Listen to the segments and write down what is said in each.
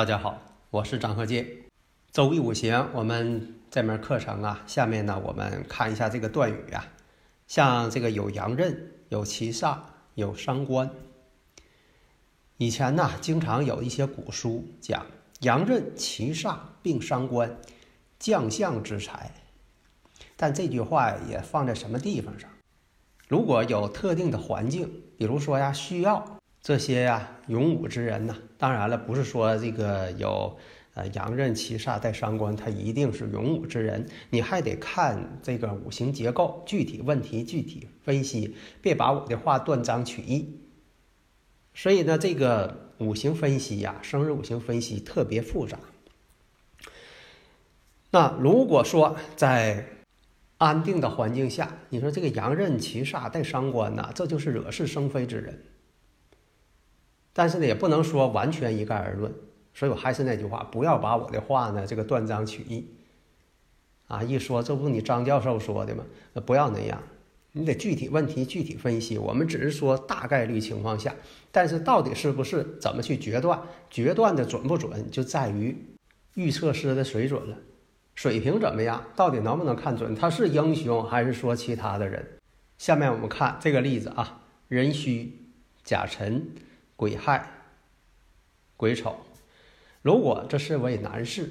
大家好，我是张鹤剑。周易五行，我们这门课程啊，下面呢，我们看一下这个断语啊，像这个有阳刃，有七煞，有伤官。以前呢，经常有一些古书讲阳刃、七煞并伤官，将相之财。但这句话也放在什么地方上？如果有特定的环境，比如说呀，需要。这些呀，勇武之人呢，当然了，不是说这个有呃阳刃七煞带伤官，他一定是勇武之人。你还得看这个五行结构，具体问题具体分析，别把我的话断章取义。所以呢，这个五行分析呀，生日五行分析特别复杂。那如果说在安定的环境下，你说这个阳刃七煞带伤官呐，这就是惹是生非之人。但是呢，也不能说完全一概而论，所以我还是那句话，不要把我的话呢这个断章取义，啊，一说这不你张教授说的吗？不要那样，你得具体问题具体分析。我们只是说大概率情况下，但是到底是不是怎么去决断，决断的准不准，就在于预测师的水准了，水平怎么样，到底能不能看准他是英雄还是说其他的人？下面我们看这个例子啊，壬戌甲辰。癸亥、癸丑，如果这是位男士，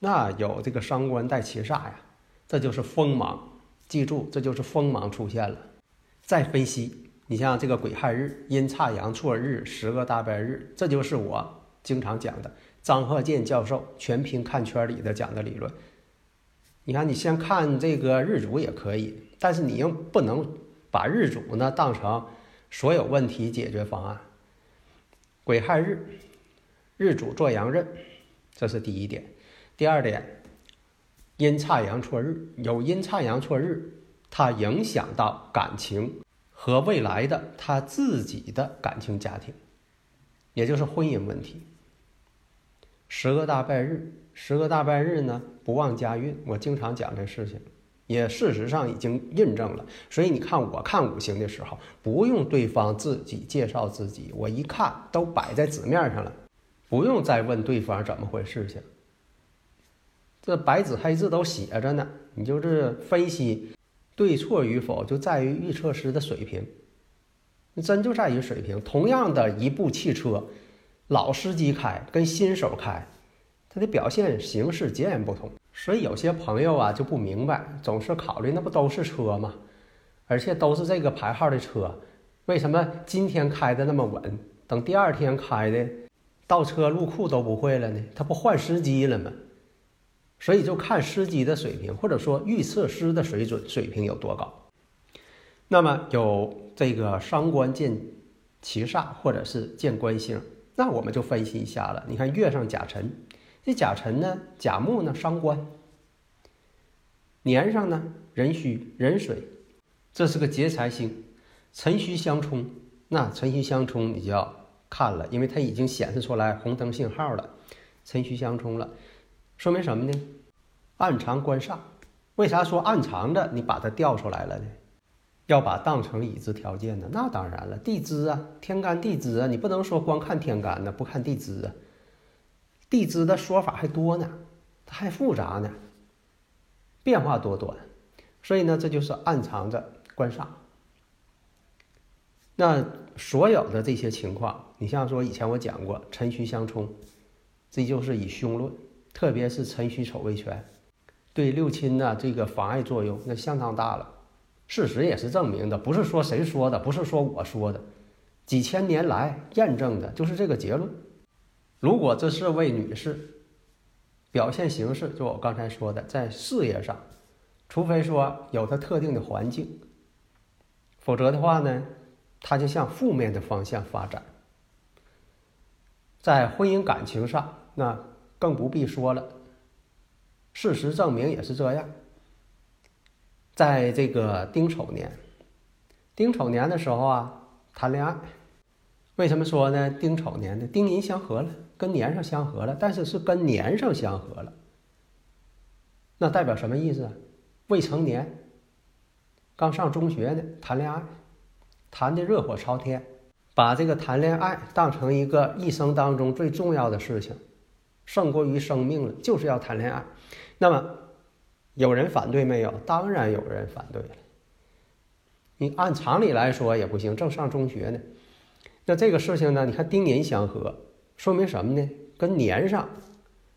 那有这个伤官带七煞呀，这就是锋芒。记住，这就是锋芒出现了。再分析，你像这个癸亥日、阴差阳错日、十个大败日，这就是我经常讲的张鹤剑教授全凭看圈里的讲的理论。你看，你先看这个日主也可以，但是你又不能把日主呢当成所有问题解决方案。癸亥日，日主做阳刃，这是第一点。第二点，阴差阳错日，有阴差阳错日，它影响到感情和未来的他自己的感情家庭，也就是婚姻问题。十个大败日，十个大败日呢，不忘家运。我经常讲这事情。也事实上已经印证了，所以你看，我看五行的时候，不用对方自己介绍自己，我一看都摆在纸面上了，不用再问对方怎么回事情。这白纸黑字都写着呢，你就是分析对错与否，就在于预测师的水平，真就在于水平。同样的一部汽车，老司机开跟新手开，它的表现形式截然不同。所以有些朋友啊就不明白，总是考虑那不都是车吗？而且都是这个牌号的车，为什么今天开的那么稳，等第二天开的倒车入库都不会了呢？他不换司机了吗？所以就看司机的水平，或者说预测师的水准水平有多高。那么有这个伤官见七煞，或者是见官星，那我们就分析一下了。你看月上甲辰。这甲辰呢，甲木呢伤官；年上呢壬戌、壬水，这是个劫财星，辰戌相冲。那辰戌相冲，你就要看了，因为它已经显示出来红灯信号了，辰戌相冲了，说明什么呢？暗藏官煞。为啥说暗藏的？你把它调出来了呢？要把当成已知条件呢？那当然了，地支啊，天干地支啊，你不能说光看天干呢，不看地支啊。地支的说法还多呢，它还复杂呢，变化多端，所以呢，这就是暗藏着官煞。那所有的这些情况，你像说以前我讲过辰戌相冲，这就是以凶论，特别是辰戌丑未全，对六亲呢这个妨碍作用那相当大了。事实也是证明的，不是说谁说的，不是说我说的，几千年来验证的就是这个结论。如果这是位女士，表现形式就我刚才说的，在事业上除非说有她特定的环境，否则的话呢，她就向负面的方向发展。在婚姻感情上，那更不必说了。事实证明也是这样。在这个丁丑年，丁丑年的时候啊，谈恋爱，为什么说呢？丁丑年的丁寅相合了，跟年上相合了，但是是跟年上相合了。那代表什么意思啊？未成年，刚上中学呢，谈恋爱，谈的热火朝天，把这个谈恋爱当成一个一生当中最重要的事情，胜过于生命了，就是要谈恋爱。那么，有人反对没有？当然有人反对了。你按常理来说也不行，正上中学呢。那这个事情呢？你看丁年相合，说明什么呢？跟年上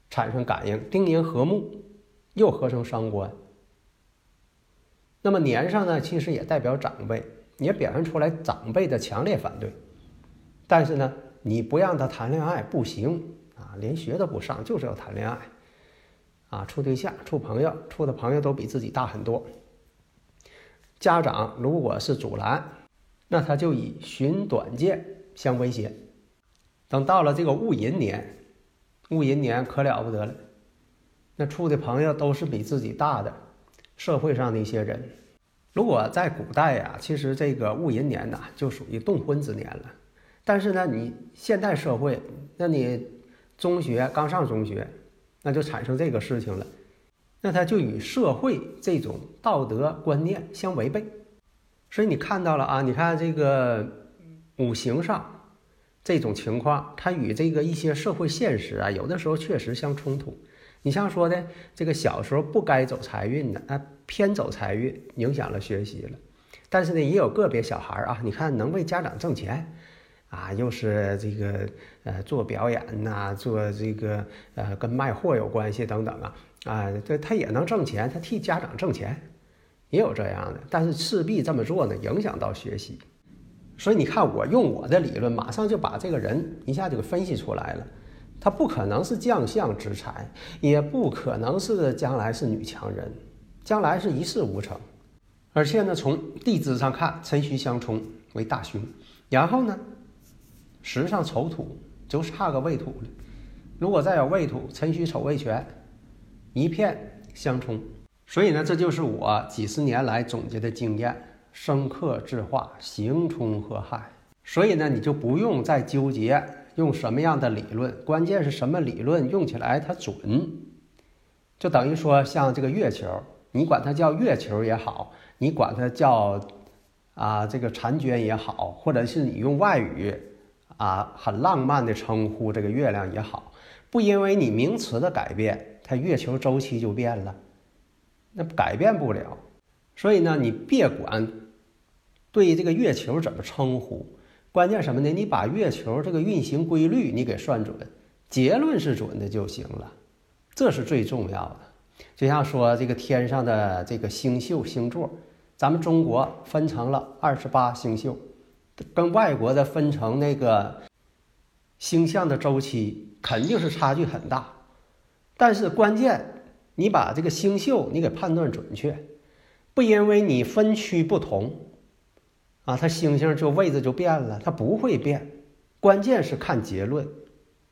产生感应，丁年合木，又合成伤官。那么年上呢，其实也代表长辈，也表现出来长辈的强烈反对。但是呢，你不让他谈恋爱不行啊，连学都不上，就是要谈恋爱。啊，处对象、处朋友，处的朋友都比自己大很多。家长如果是阻拦，那他就以寻短见相威胁。等到了这个戊寅年，戊寅年可了不得了，那处的朋友都是比自己大的社会上的一些人。如果在古代呀，其实这个戊寅年呐，就属于动婚之年了。但是呢，你现代社会，那你中学刚上中学。那就产生这个事情了，那它就与社会这种道德观念相违背，所以你看到了啊，你看这个五行上这种情况，它与这个一些社会现实啊，有的时候确实相冲突。你像说的这个小时候不该走财运的，啊，偏走财运，影响了学习了。但是呢，也有个别小孩啊，你看能为家长挣钱。啊，又是这个呃做表演呐，做这个呃跟卖货有关系等等啊啊，这他也能挣钱，他替家长挣钱，也有这样的，但是势必这么做呢，影响到学习。所以你看，我用我的理论，马上就把这个人一下就给分析出来了。他不可能是将相之才，也不可能是将来是女强人，将来是一事无成。而且呢，从地支上看，辰戌相冲为大凶，然后呢。时上丑土就差个未土了，如果再有未土，辰戌丑未全，一片相冲。所以呢，这就是我几十年来总结的经验，生克制化，刑冲合害。所以呢，你就不用再纠结用什么样的理论，关键是什么理论用起来它准。就等于说，像这个月球，你管它叫月球也好，你管它叫啊这个婵娟也好，或者是你用外语。啊，很浪漫的称呼这个月亮也好，不因为你名词的改变，它月球周期就变了，那改变不了。所以呢，你别管对这个月球怎么称呼，关键什么呢？你把月球这个运行规律你给算准，结论是准的就行了，这是最重要的。就像说这个天上的这个星宿星座，咱们中国分成了二十八星宿。跟外国的分成那个星象的周期肯定是差距很大，但是关键你把这个星宿你给判断准确，不因为你分区不同啊，它星星就位置就变了，它不会变。关键是看结论，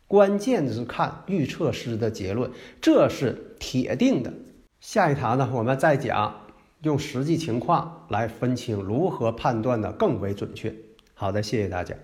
关键是看预测师的结论，这是铁定的。下一堂呢，我们再讲用实际情况来分清如何判断的更为准确。好的，谢谢大家。